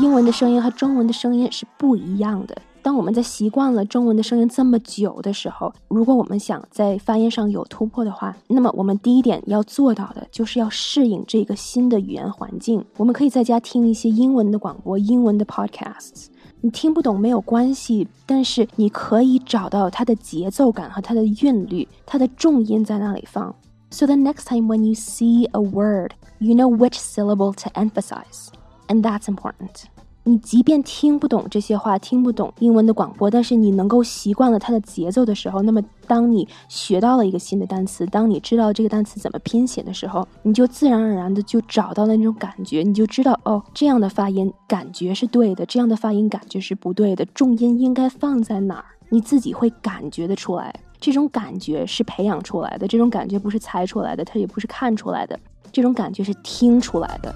英文的声音和中文的声音是不一样的。当我们在习惯了中文的声音这么久的时候，如果我们想在发音上有突破的话，那么我们第一点要做到的就是要适应这个新的语言环境。我们可以在家听一些英文的广播、英文的 podcasts，你听不懂没有关系，但是你可以找到它的节奏感和它的韵律，它的重音在那里放。So the next time when you see a word, you know which syllable to emphasize, and that's important. 你即便听不懂这些话，听不懂英文的广播，但是你能够习惯了它的节奏的时候，那么当你学到了一个新的单词，当你知道这个单词怎么拼写的时候，你就自然而然的就找到了那种感觉，你就知道哦，这样的发音感觉是对的，这样的发音感觉是不对的，重音应该放在哪儿，你自己会感觉得出来。这种感觉是培养出来的，这种感觉不是猜出来的，它也不是看出来的，这种感觉是听出来的。